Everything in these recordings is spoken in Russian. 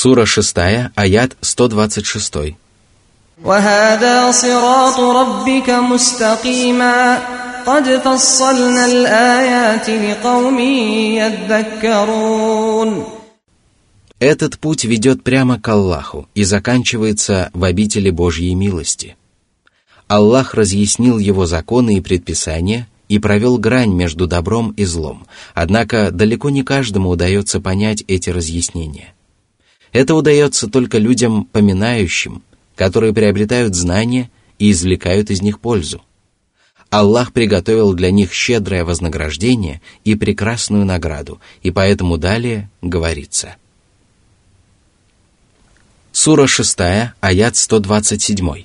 Сура 6, аят 126. وهذا صراط ربك مستقيما قد فصلنا الآيات لقوم يذكرون Этот путь ведет прямо к Аллаху и заканчивается в обители Божьей милости. Аллах разъяснил его законы и предписания и провел грань между добром и злом, однако далеко не каждому удается понять эти разъяснения. Это удается только людям поминающим, которые приобретают знания и извлекают из них пользу. Аллах приготовил для них щедрое вознаграждение и прекрасную награду, и поэтому далее говорится – Сура 6, аят 127.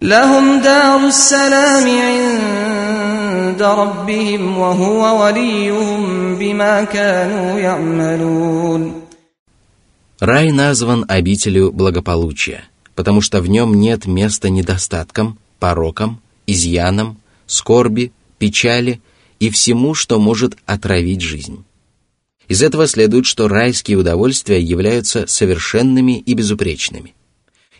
لهم دار السلام عند ربهم وهو وليهم بما كانوا يعملون Рай назван обителю благополучия, потому что в нем нет места недостаткам, порокам, изъянам, скорби, печали и всему, что может отравить жизнь. Из этого следует, что райские удовольствия являются совершенными и безупречными.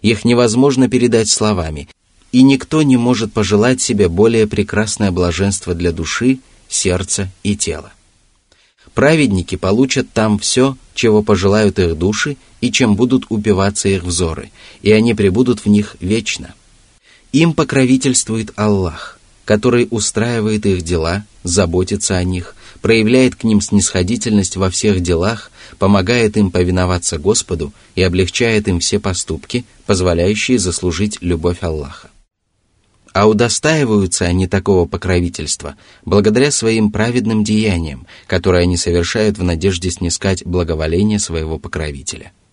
Их невозможно передать словами, и никто не может пожелать себе более прекрасное блаженство для души, сердца и тела. Праведники получат там все, чего пожелают их души и чем будут упиваться их взоры, и они пребудут в них вечно. Им покровительствует Аллах, который устраивает их дела, заботится о них, проявляет к ним снисходительность во всех делах, помогает им повиноваться Господу и облегчает им все поступки, позволяющие заслужить любовь Аллаха. А удостаиваются они такого покровительства благодаря своим праведным деяниям, которые они совершают в надежде снискать благоволение своего покровителя –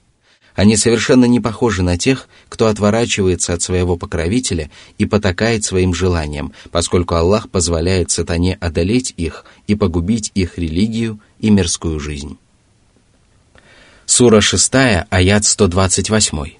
они совершенно не похожи на тех, кто отворачивается от своего покровителя и потакает своим желаниям, поскольку Аллах позволяет сатане одолеть их и погубить их религию и мирскую жизнь. Сура 6, аят 128.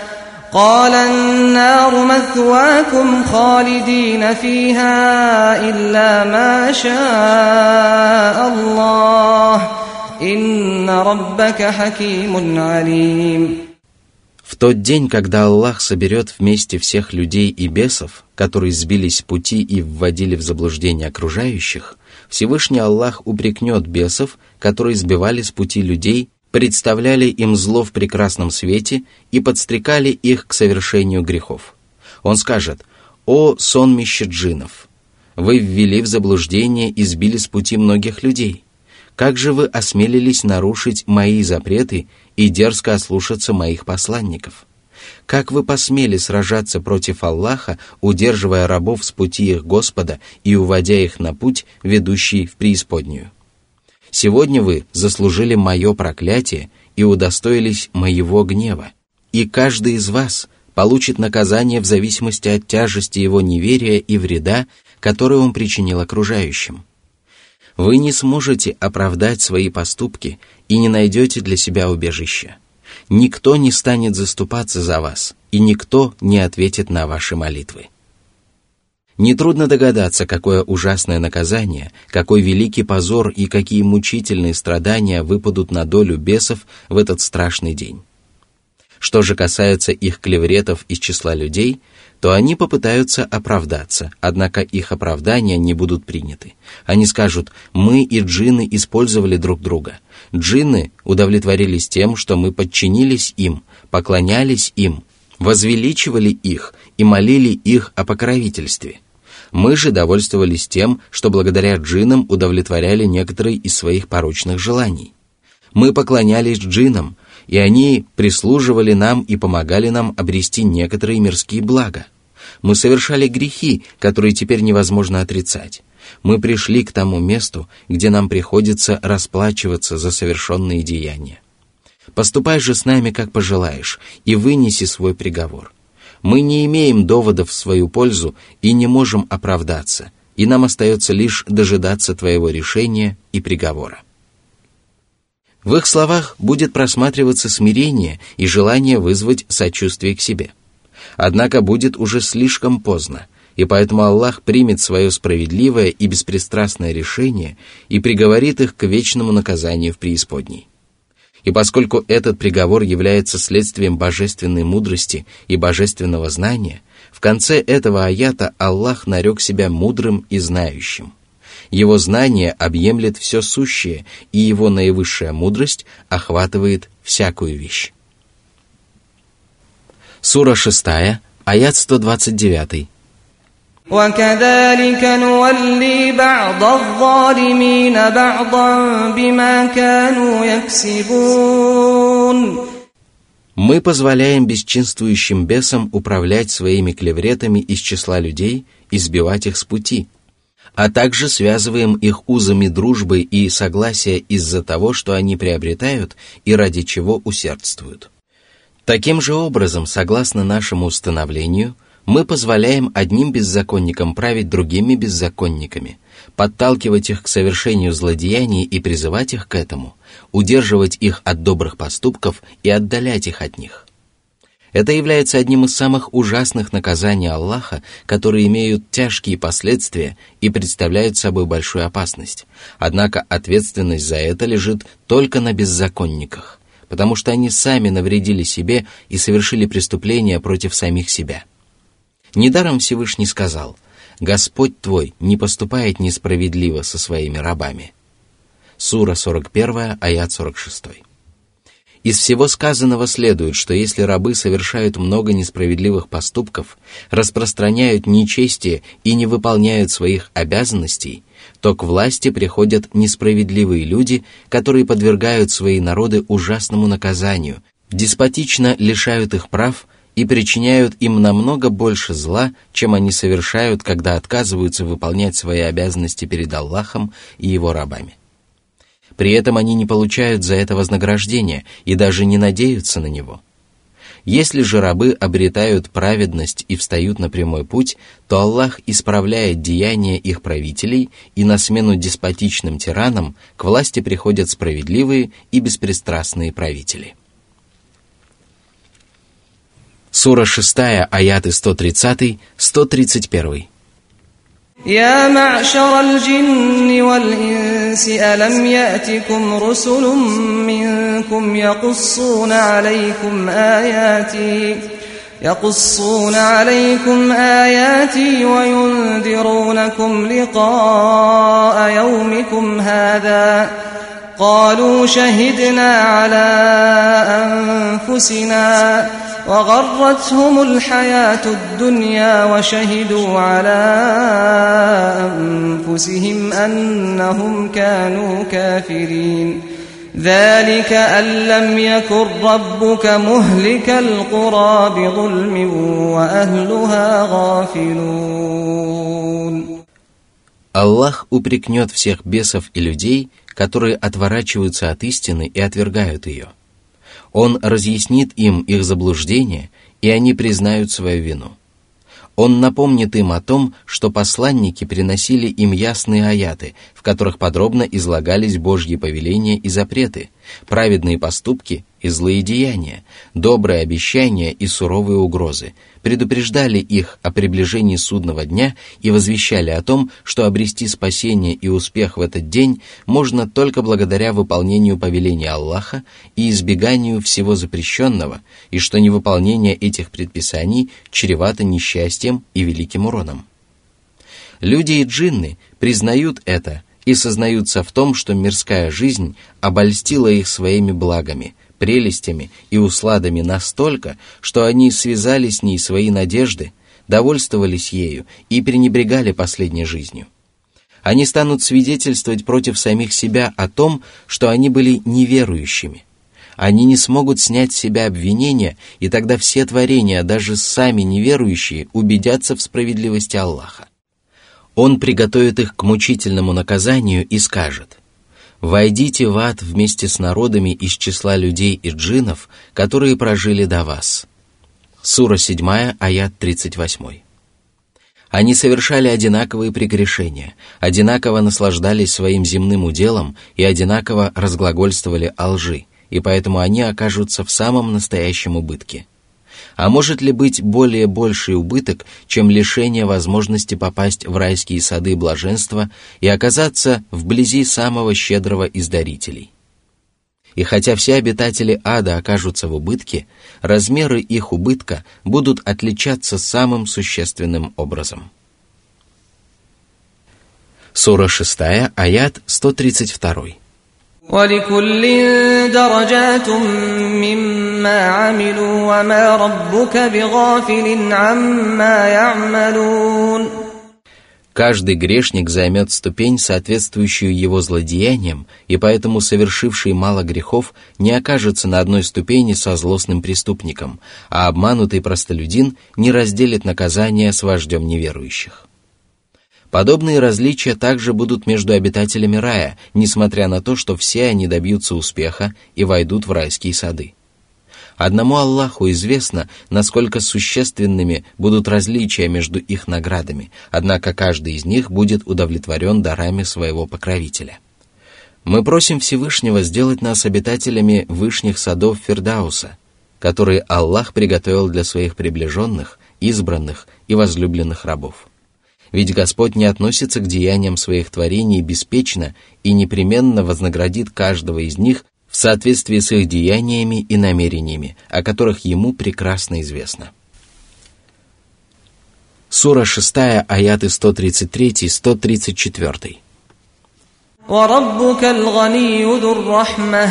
قال النار مثواكم خالدين فيها إلا ما شاء الله إن ربك حكيم عليم В тот день, когда Аллах соберет вместе всех людей и бесов, которые сбились с пути и вводили в заблуждение окружающих, Всевышний Аллах упрекнет бесов, которые сбивали с пути людей, представляли им зло в прекрасном свете и подстрекали их к совершению грехов. Он скажет, «О сонмище джинов! Вы ввели в заблуждение и сбили с пути многих людей. Как же вы осмелились нарушить мои запреты и дерзко ослушаться моих посланников? Как вы посмели сражаться против Аллаха, удерживая рабов с пути их Господа и уводя их на путь, ведущий в преисподнюю? Сегодня вы заслужили мое проклятие и удостоились моего гнева, и каждый из вас получит наказание в зависимости от тяжести его неверия и вреда, который он причинил окружающим. Вы не сможете оправдать свои поступки и не найдете для себя убежища. Никто не станет заступаться за вас, и никто не ответит на ваши молитвы. Нетрудно догадаться, какое ужасное наказание, какой великий позор и какие мучительные страдания выпадут на долю бесов в этот страшный день. Что же касается их клевретов из числа людей, то они попытаются оправдаться, однако их оправдания не будут приняты. Они скажут, мы и джинны использовали друг друга. Джинны удовлетворились тем, что мы подчинились им, поклонялись им, возвеличивали их и молили их о покровительстве. Мы же довольствовались тем, что благодаря джиннам удовлетворяли некоторые из своих порочных желаний. Мы поклонялись джиннам, и они прислуживали нам и помогали нам обрести некоторые мирские блага. Мы совершали грехи, которые теперь невозможно отрицать. Мы пришли к тому месту, где нам приходится расплачиваться за совершенные деяния. Поступай же с нами, как пожелаешь, и вынеси свой приговор. Мы не имеем доводов в свою пользу и не можем оправдаться, и нам остается лишь дожидаться твоего решения и приговора. В их словах будет просматриваться смирение и желание вызвать сочувствие к себе. Однако будет уже слишком поздно, и поэтому Аллах примет свое справедливое и беспристрастное решение и приговорит их к вечному наказанию в преисподней. И поскольку этот приговор является следствием божественной мудрости и божественного знания, в конце этого аята Аллах нарек себя мудрым и знающим. Его знание объемлет все сущее, и его наивысшая мудрость охватывает всякую вещь. Сура 6, аят 129. وكذلك نولي بعض الظالمين بعضا بما كانوا يكسبون Мы позволяем бесчинствующим бесам управлять своими клевретами из числа людей и сбивать их с пути, а также связываем их узами дружбы и согласия из-за того, что они приобретают и ради чего усердствуют. Таким же образом, согласно нашему установлению – мы позволяем одним беззаконникам править другими беззаконниками, подталкивать их к совершению злодеяний и призывать их к этому, удерживать их от добрых поступков и отдалять их от них. Это является одним из самых ужасных наказаний Аллаха, которые имеют тяжкие последствия и представляют собой большую опасность. Однако ответственность за это лежит только на беззаконниках, потому что они сами навредили себе и совершили преступления против самих себя – Недаром Всевышний сказал, «Господь твой не поступает несправедливо со своими рабами». Сура 41, аят 46. Из всего сказанного следует, что если рабы совершают много несправедливых поступков, распространяют нечестие и не выполняют своих обязанностей, то к власти приходят несправедливые люди, которые подвергают свои народы ужасному наказанию, деспотично лишают их прав и причиняют им намного больше зла, чем они совершают, когда отказываются выполнять свои обязанности перед Аллахом и его рабами. При этом они не получают за это вознаграждения и даже не надеются на него. Если же рабы обретают праведность и встают на прямой путь, то Аллах исправляет деяния их правителей, и на смену деспотичным тиранам к власти приходят справедливые и беспристрастные правители. Сура 6, аяты 130-131. يا معشر الجن والإنس ألم يأتكم رسل منكم يقصون عليكم آياتي يقصون عليكم آياتي وينذرونكم لقاء يومكم هذا قالوا شهدنا على أنفسنا وغرتهم الحياة الدنيا وشهدوا على أنفسهم أنهم كانوا كافرين ذلك أن لم يكن ربك مهلك القرى بظلم وأهلها غافلون Аллах упрекнет всех бесов и людей, которые отворачиваются от истины и отвергают ее – он разъяснит им их заблуждение, и они признают свою вину. Он напомнит им о том, что посланники приносили им ясные аяты, в которых подробно излагались Божьи повеления и запреты, праведные поступки и злые деяния, добрые обещания и суровые угрозы, предупреждали их о приближении судного дня и возвещали о том, что обрести спасение и успех в этот день можно только благодаря выполнению повеления Аллаха и избеганию всего запрещенного, и что невыполнение этих предписаний чревато несчастьем и великим уроном. Люди и джинны признают это и сознаются в том, что мирская жизнь обольстила их своими благами – прелестями и усладами настолько, что они связали с ней свои надежды, довольствовались ею и пренебрегали последней жизнью. Они станут свидетельствовать против самих себя о том, что они были неверующими. Они не смогут снять с себя обвинения, и тогда все творения, даже сами неверующие, убедятся в справедливости Аллаха. Он приготовит их к мучительному наказанию и скажет, «Войдите в ад вместе с народами из числа людей и джинов, которые прожили до вас». Сура 7, аят 38. Они совершали одинаковые прегрешения, одинаково наслаждались своим земным уделом и одинаково разглагольствовали о лжи, и поэтому они окажутся в самом настоящем убытке. А может ли быть более больший убыток, чем лишение возможности попасть в райские сады блаженства и оказаться вблизи самого щедрого из дарителей? И хотя все обитатели ада окажутся в убытке, размеры их убытка будут отличаться самым существенным образом. Сура 6, аят 132. ولكل درجات مما عملوا وما ربك بغافل عما يعملون Каждый грешник займет ступень, соответствующую его злодеяниям, и поэтому совершивший мало грехов не окажется на одной ступени со злостным преступником, а обманутый простолюдин не разделит наказание с вождем неверующих. Подобные различия также будут между обитателями рая, несмотря на то, что все они добьются успеха и войдут в райские сады. Одному Аллаху известно, насколько существенными будут различия между их наградами, однако каждый из них будет удовлетворен дарами своего покровителя. Мы просим Всевышнего сделать нас обитателями вышних садов Фердауса, которые Аллах приготовил для своих приближенных, избранных и возлюбленных рабов. Ведь Господь не относится к деяниям своих творений беспечно и непременно вознаградит каждого из них в соответствии с их деяниями и намерениями, о которых ему прекрасно известно. Сура 6, аяты 133-134. وربك الغني ذو الرحمة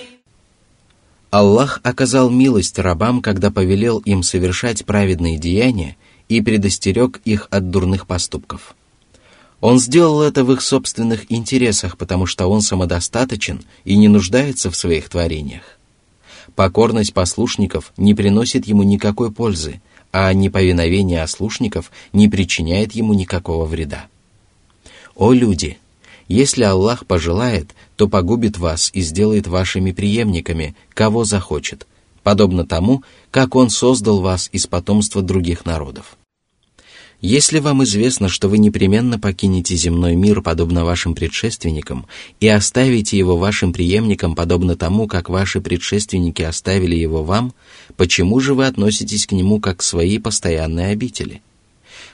Аллах оказал милость рабам, когда повелел им совершать праведные деяния и предостерег их от дурных поступков – он сделал это в их собственных интересах, потому что он самодостаточен и не нуждается в своих творениях. Покорность послушников не приносит ему никакой пользы, а неповиновение ослушников не причиняет ему никакого вреда. О люди! Если Аллах пожелает, то погубит вас и сделает вашими преемниками, кого захочет, подобно тому, как Он создал вас из потомства других народов. Если вам известно, что вы непременно покинете земной мир, подобно вашим предшественникам, и оставите его вашим преемникам, подобно тому, как ваши предшественники оставили его вам, почему же вы относитесь к нему как к своей постоянной обители?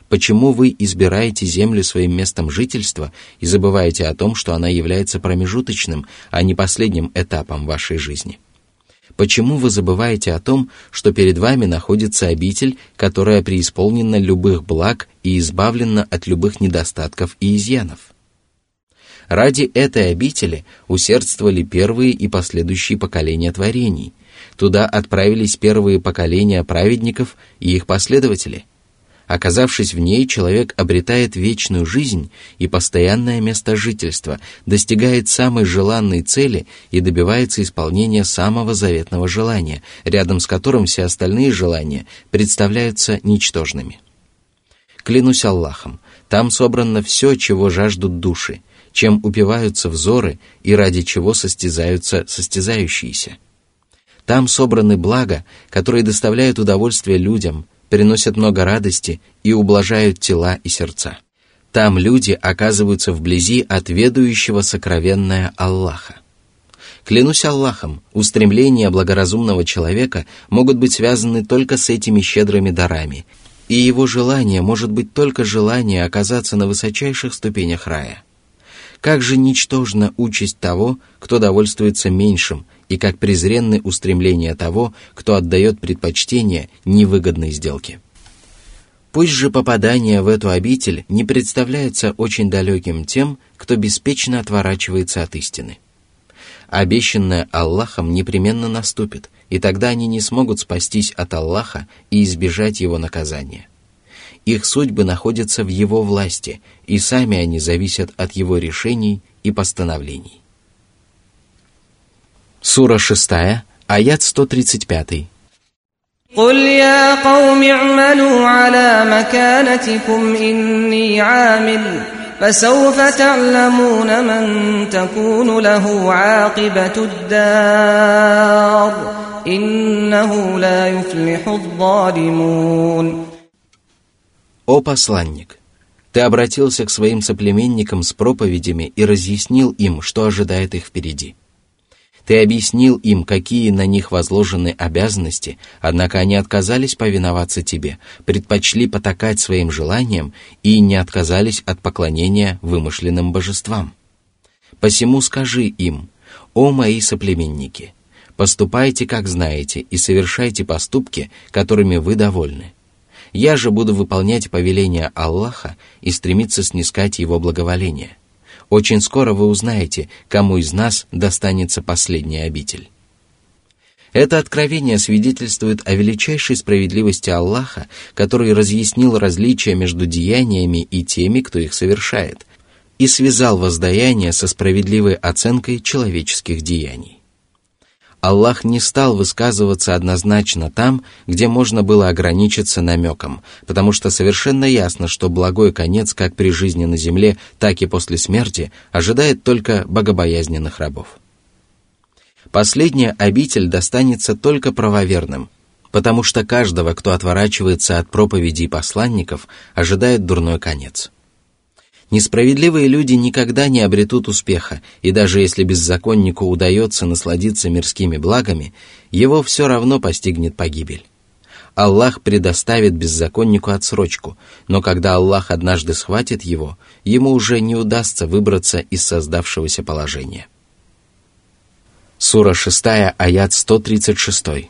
Почему вы избираете землю своим местом жительства и забываете о том, что она является промежуточным, а не последним этапом вашей жизни? Почему вы забываете о том, что перед вами находится обитель, которая преисполнена любых благ и избавлена от любых недостатков и изъянов? Ради этой обители усердствовали первые и последующие поколения творений. Туда отправились первые поколения праведников и их последователи – Оказавшись в ней, человек обретает вечную жизнь и постоянное место жительства, достигает самой желанной цели и добивается исполнения самого заветного желания, рядом с которым все остальные желания представляются ничтожными. Клянусь Аллахом, там собрано все, чего жаждут души, чем упиваются взоры и ради чего состязаются состязающиеся. Там собраны блага, которые доставляют удовольствие людям – приносят много радости и ублажают тела и сердца. Там люди оказываются вблизи от ведающего сокровенное Аллаха. Клянусь Аллахом, устремления благоразумного человека могут быть связаны только с этими щедрыми дарами, и его желание может быть только желание оказаться на высочайших ступенях рая. Как же ничтожна участь того, кто довольствуется меньшим и как презренны устремления того, кто отдает предпочтение невыгодной сделке. Пусть же попадание в эту обитель не представляется очень далеким тем, кто беспечно отворачивается от истины. Обещанное Аллахом непременно наступит, и тогда они не смогут спастись от Аллаха и избежать его наказания. их судьбы находятся в Его власти, и сами они зависят от Его решений и постановлений. Сура 6, аят 135. قل يا قوم اعملوا على مكانتكم إني عامل فسوف تعلمون من تكون له عاقبة الدار إنه لا يفلح الظالمون О посланник, ты обратился к своим соплеменникам с проповедями и разъяснил им, что ожидает их впереди. ты объяснил им, какие на них возложены обязанности, однако они отказались повиноваться тебе, предпочли потакать своим желаниям и не отказались от поклонения вымышленным божествам. Посему скажи им, «О мои соплеменники, поступайте, как знаете, и совершайте поступки, которыми вы довольны. Я же буду выполнять повеления Аллаха и стремиться снискать Его благоволение». Очень скоро вы узнаете, кому из нас достанется последняя обитель. Это откровение свидетельствует о величайшей справедливости Аллаха, который разъяснил различия между деяниями и теми, кто их совершает, и связал воздаяние со справедливой оценкой человеческих деяний. Аллах не стал высказываться однозначно там, где можно было ограничиться намеком, потому что совершенно ясно, что благой конец как при жизни на земле, так и после смерти ожидает только богобоязненных рабов. Последняя обитель достанется только правоверным, потому что каждого, кто отворачивается от проповедей посланников, ожидает дурной конец – Несправедливые люди никогда не обретут успеха, и даже если беззаконнику удается насладиться мирскими благами, его все равно постигнет погибель. Аллах предоставит беззаконнику отсрочку, но когда Аллах однажды схватит его, ему уже не удастся выбраться из создавшегося положения. Сура 6, аят 136.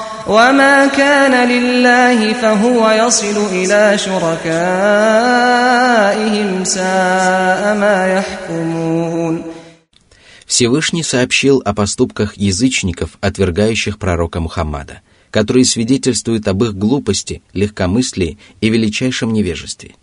وما كان لله فهو يصل إلى شركائهم ساء ما يحكمون Всевышний сообщил о поступках язычников, отвергающих пророка Мухаммада, которые свидетельствуют об их глупости, легкомыслии и величайшем невежестве.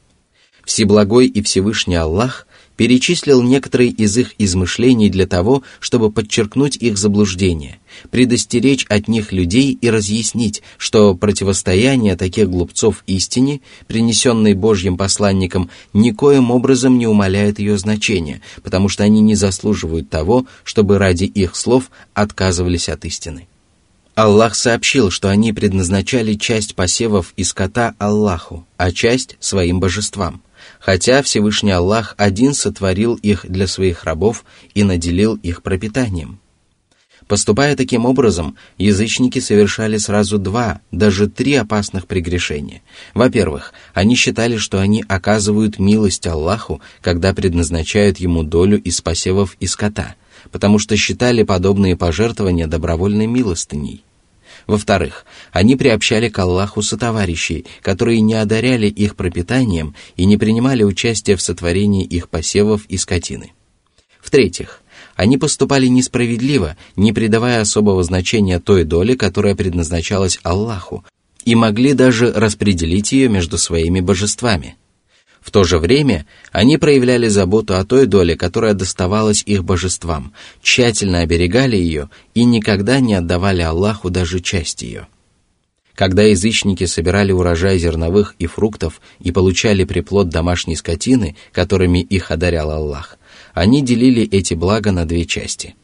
Всеблагой и Всевышний Аллах перечислил некоторые из их измышлений для того, чтобы подчеркнуть их заблуждение, предостеречь от них людей и разъяснить, что противостояние таких глупцов истине, принесенной Божьим посланником, никоим образом не умаляет ее значения, потому что они не заслуживают того, чтобы ради их слов отказывались от истины. Аллах сообщил, что они предназначали часть посевов и скота Аллаху, а часть – своим божествам – хотя Всевышний Аллах один сотворил их для своих рабов и наделил их пропитанием. Поступая таким образом, язычники совершали сразу два, даже три опасных прегрешения. Во-первых, они считали, что они оказывают милость Аллаху, когда предназначают ему долю из посевов и скота, потому что считали подобные пожертвования добровольной милостыней. Во-вторых, они приобщали к Аллаху сотоварищей, которые не одаряли их пропитанием и не принимали участие в сотворении их посевов и скотины. В-третьих, они поступали несправедливо, не придавая особого значения той доли, которая предназначалась Аллаху, и могли даже распределить ее между своими божествами – в то же время они проявляли заботу о той доле, которая доставалась их божествам, тщательно оберегали ее и никогда не отдавали Аллаху даже часть ее. Когда язычники собирали урожай зерновых и фруктов и получали приплод домашней скотины, которыми их одарял Аллах, они делили эти блага на две части.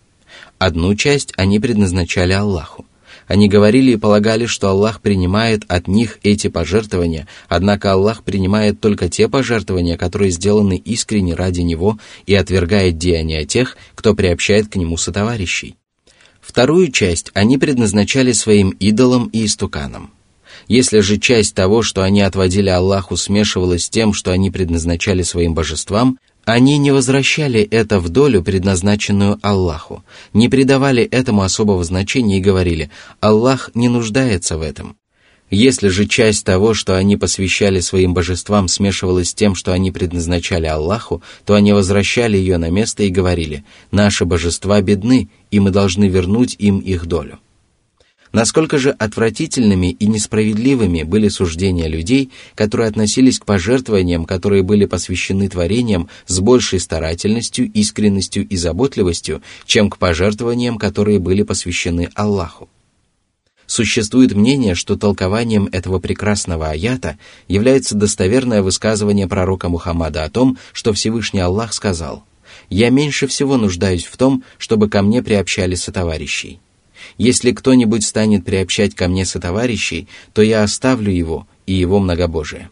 Одну часть они предназначали Аллаху, они говорили и полагали, что Аллах принимает от них эти пожертвования, однако Аллах принимает только те пожертвования, которые сделаны искренне ради Него и отвергает деяния тех, кто приобщает к Нему сотоварищей. Вторую часть они предназначали своим идолам и истуканам. Если же часть того, что они отводили Аллаху, смешивалась с тем, что они предназначали своим божествам, Они не возвращали это в долю, предназначенную Аллаху, не придавали этому особого значения и говорили «Аллах не нуждается в этом». Если же часть того, что они посвящали своим божествам, смешивалась с тем, что они предназначали Аллаху, то они возвращали ее на место и говорили «Наши божества бедны, и мы должны вернуть им их долю». Насколько же отвратительными и несправедливыми были суждения людей, которые относились к пожертвованиям, которые были посвящены творениям с большей старательностью, искренностью и заботливостью, чем к пожертвованиям, которые были посвящены Аллаху. Существует мнение, что толкованием этого прекрасного аята является достоверное высказывание пророка Мухаммада о том, что Всевышний Аллах сказал «Я меньше всего нуждаюсь в том, чтобы ко мне приобщали сотоварищей». Если кто-нибудь станет приобщать ко мне сотоварищей, то я оставлю его и его многобожие.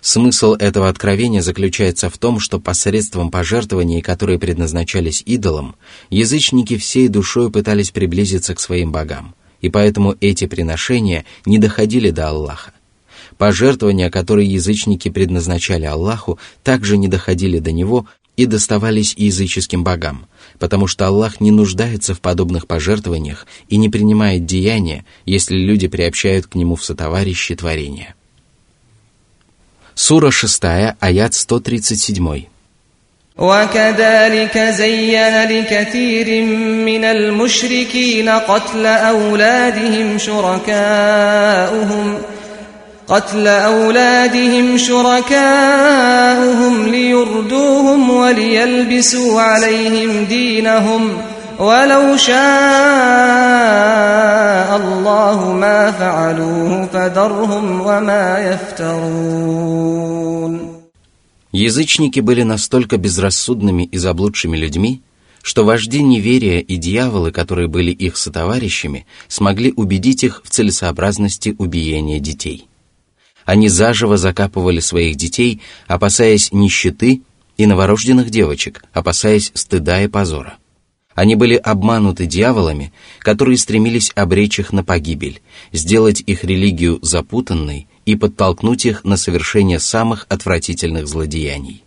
Смысл этого откровения заключается в том, что посредством пожертвований, которые предназначались идолам, язычники всей душой пытались приблизиться к своим богам, и поэтому эти приношения не доходили до Аллаха. Пожертвования, которые язычники предназначали Аллаху, также не доходили до Него и доставались языческим богам, потому что Аллах не нуждается в подобных пожертвованиях и не принимает деяния, если люди приобщают к Нему в сотоварищи творения. Сура 6, аят 137. وكذلك زين لكثير من المشركين قتل أولادهم شركاؤهم قتل أولادهم شركاؤهم ليردوهم وليلبسوا عليهم دينهم ولو شاء الله ما فعلوه فذرهم وما يفترون Язычники были настолько безрассудными и заблудшими людьми, что вожди неверия и дьяволы, которые были их сотоварищами, смогли убедить их в целесообразности убиения детей. Они заживо закапывали своих детей, опасаясь нищеты, и новорожденных девочек, опасаясь стыда и позора. Они были обмануты дьяволами, которые стремились обречь их на погибель, сделать их религию запутанной и подтолкнуть их на совершение самых отвратительных злодеяний.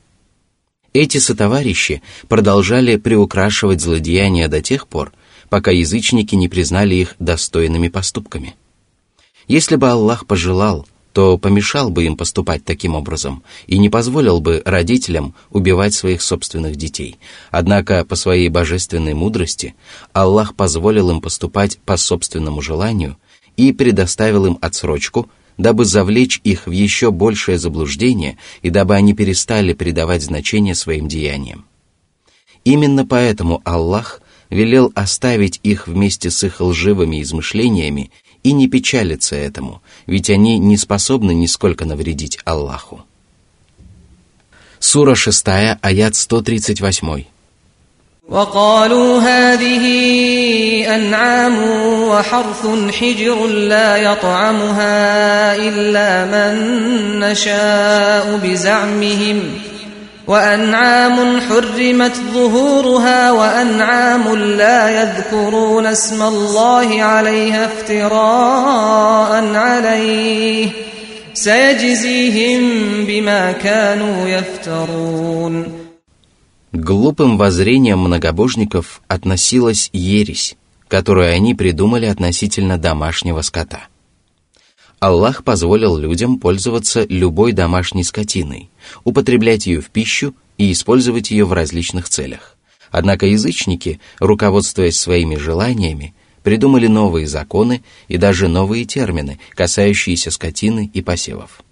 Эти сотоварищи продолжали приукрашивать злодеяния до тех пор, пока язычники не признали их достойными поступками. Если бы Аллах пожелал, то помешал бы им поступать таким образом и не позволил бы родителям убивать своих собственных детей. Однако по своей божественной мудрости Аллах позволил им поступать по собственному желанию и предоставил им отсрочку, дабы завлечь их в еще большее заблуждение и дабы они перестали придавать значение своим деяниям. Именно поэтому Аллах велел оставить их вместе с их лживыми измышлениями и не печалиться этому, ведь они не способны нисколько навредить Аллаху. Сура 6, аят 138. وقالوا هذه أنعام وحرث حجر لا يطعمها إلا من نشاء بزعمهم ۖ وأنعام حرمت ظهورها وأنعام لا يذكرون اسم الله عليها افتراء عليه سيجزيهم بما كانوا يفترون Глупым воззрением многобожников относилась ересь, которую они придумали относительно домашнего скота – Аллах позволил людям пользоваться любой домашней скотиной, употреблять ее в пищу и использовать ее в различных целях. Однако язычники, руководствуясь своими желаниями, придумали новые законы и даже новые термины, касающиеся скотины и посевов.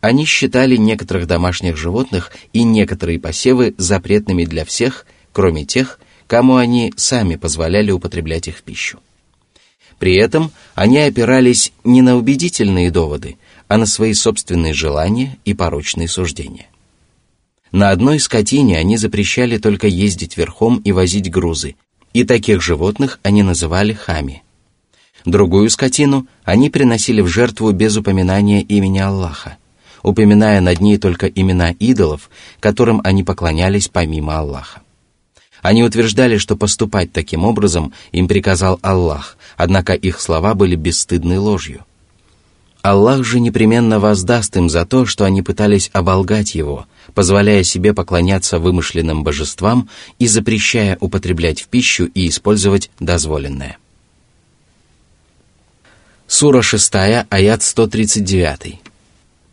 Они считали некоторых домашних животных и некоторые посевы запретными для всех, кроме тех, кому они сами позволяли употреблять их в пищу. При этом они опирались не на убедительные доводы, а на свои собственные желания и порочные суждения. На одной скотине они запрещали только ездить верхом и возить грузы, и таких животных они называли хами. Другую скотину они приносили в жертву без упоминания имени Аллаха, упоминая над ней только имена идолов, которым они поклонялись помимо Аллаха. Они утверждали, что поступать таким образом им приказал Аллах, однако их слова были бесстыдной ложью. Аллах же непременно воздаст им за то, что они пытались оболгать Его, позволяя себе поклоняться вымышленным божествам и запрещая употреблять в пищу и использовать дозволенное. Сура 6, аят 139.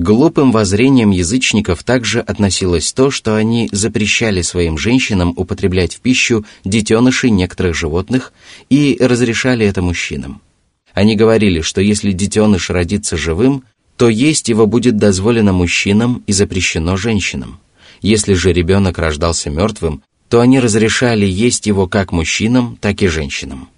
Глупым воззрениям язычников также относилось то, что они запрещали своим женщинам употреблять в пищу детенышей некоторых животных и разрешали это мужчинам. Они говорили, что если детеныш родится живым, то есть его будет дозволено мужчинам и запрещено женщинам. Если же ребенок рождался мертвым, то они разрешали есть его как мужчинам, так и женщинам.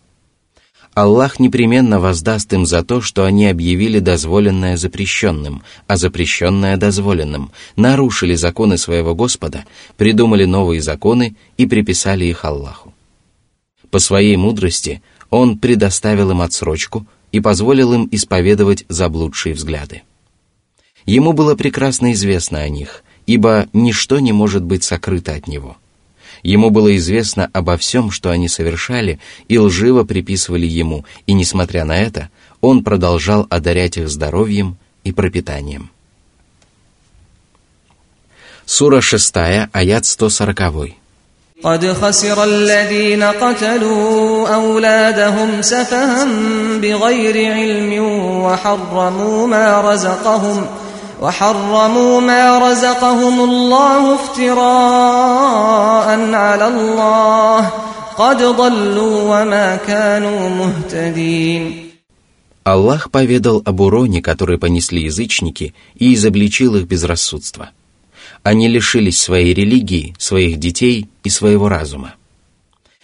Аллах непременно воздаст им за то, что они объявили дозволенное запрещенным, а запрещенное дозволенным, нарушили законы своего Господа, придумали новые законы и приписали их Аллаху. По своей мудрости Он предоставил им отсрочку и позволил им исповедовать заблудшие взгляды. Ему было прекрасно известно о них, ибо ничто не может быть сокрыто от Него – Ему было известно обо всем, что они совершали, и лживо приписывали ему, и, несмотря на это, он продолжал одарять их здоровьем и пропитанием. Сура 6, аят 140. قد خسر الذين قتلوا أولادهم سفها بغير علم وحرموا ما رزقهم وحرموا ما رزقهم الله افتراء على الله قد ضلوا وما كانوا مهتدين Аллах поведал об уроне, который понесли язычники, и изобличил их безрассудство. Они лишились своей религии, своих детей и своего разума.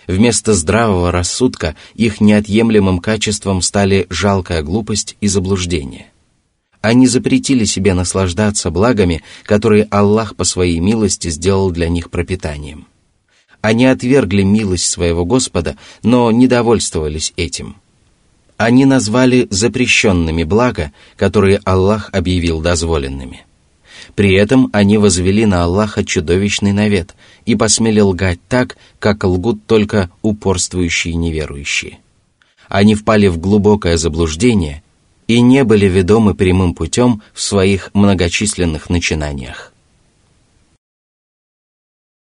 Вместо здравого рассудка их неотъемлемым качеством стали жалкая глупость и заблуждение – они запретили себе наслаждаться благами, которые Аллах по своей милости сделал для них пропитанием. Они отвергли милость своего Господа, но не довольствовались этим. Они назвали запрещенными блага, которые Аллах объявил дозволенными. При этом они возвели на Аллаха чудовищный навет и посмели лгать так, как лгут только упорствующие неверующие. Они впали в глубокое заблуждение – и не были ведомы прямым путем в своих многочисленных начинаниях.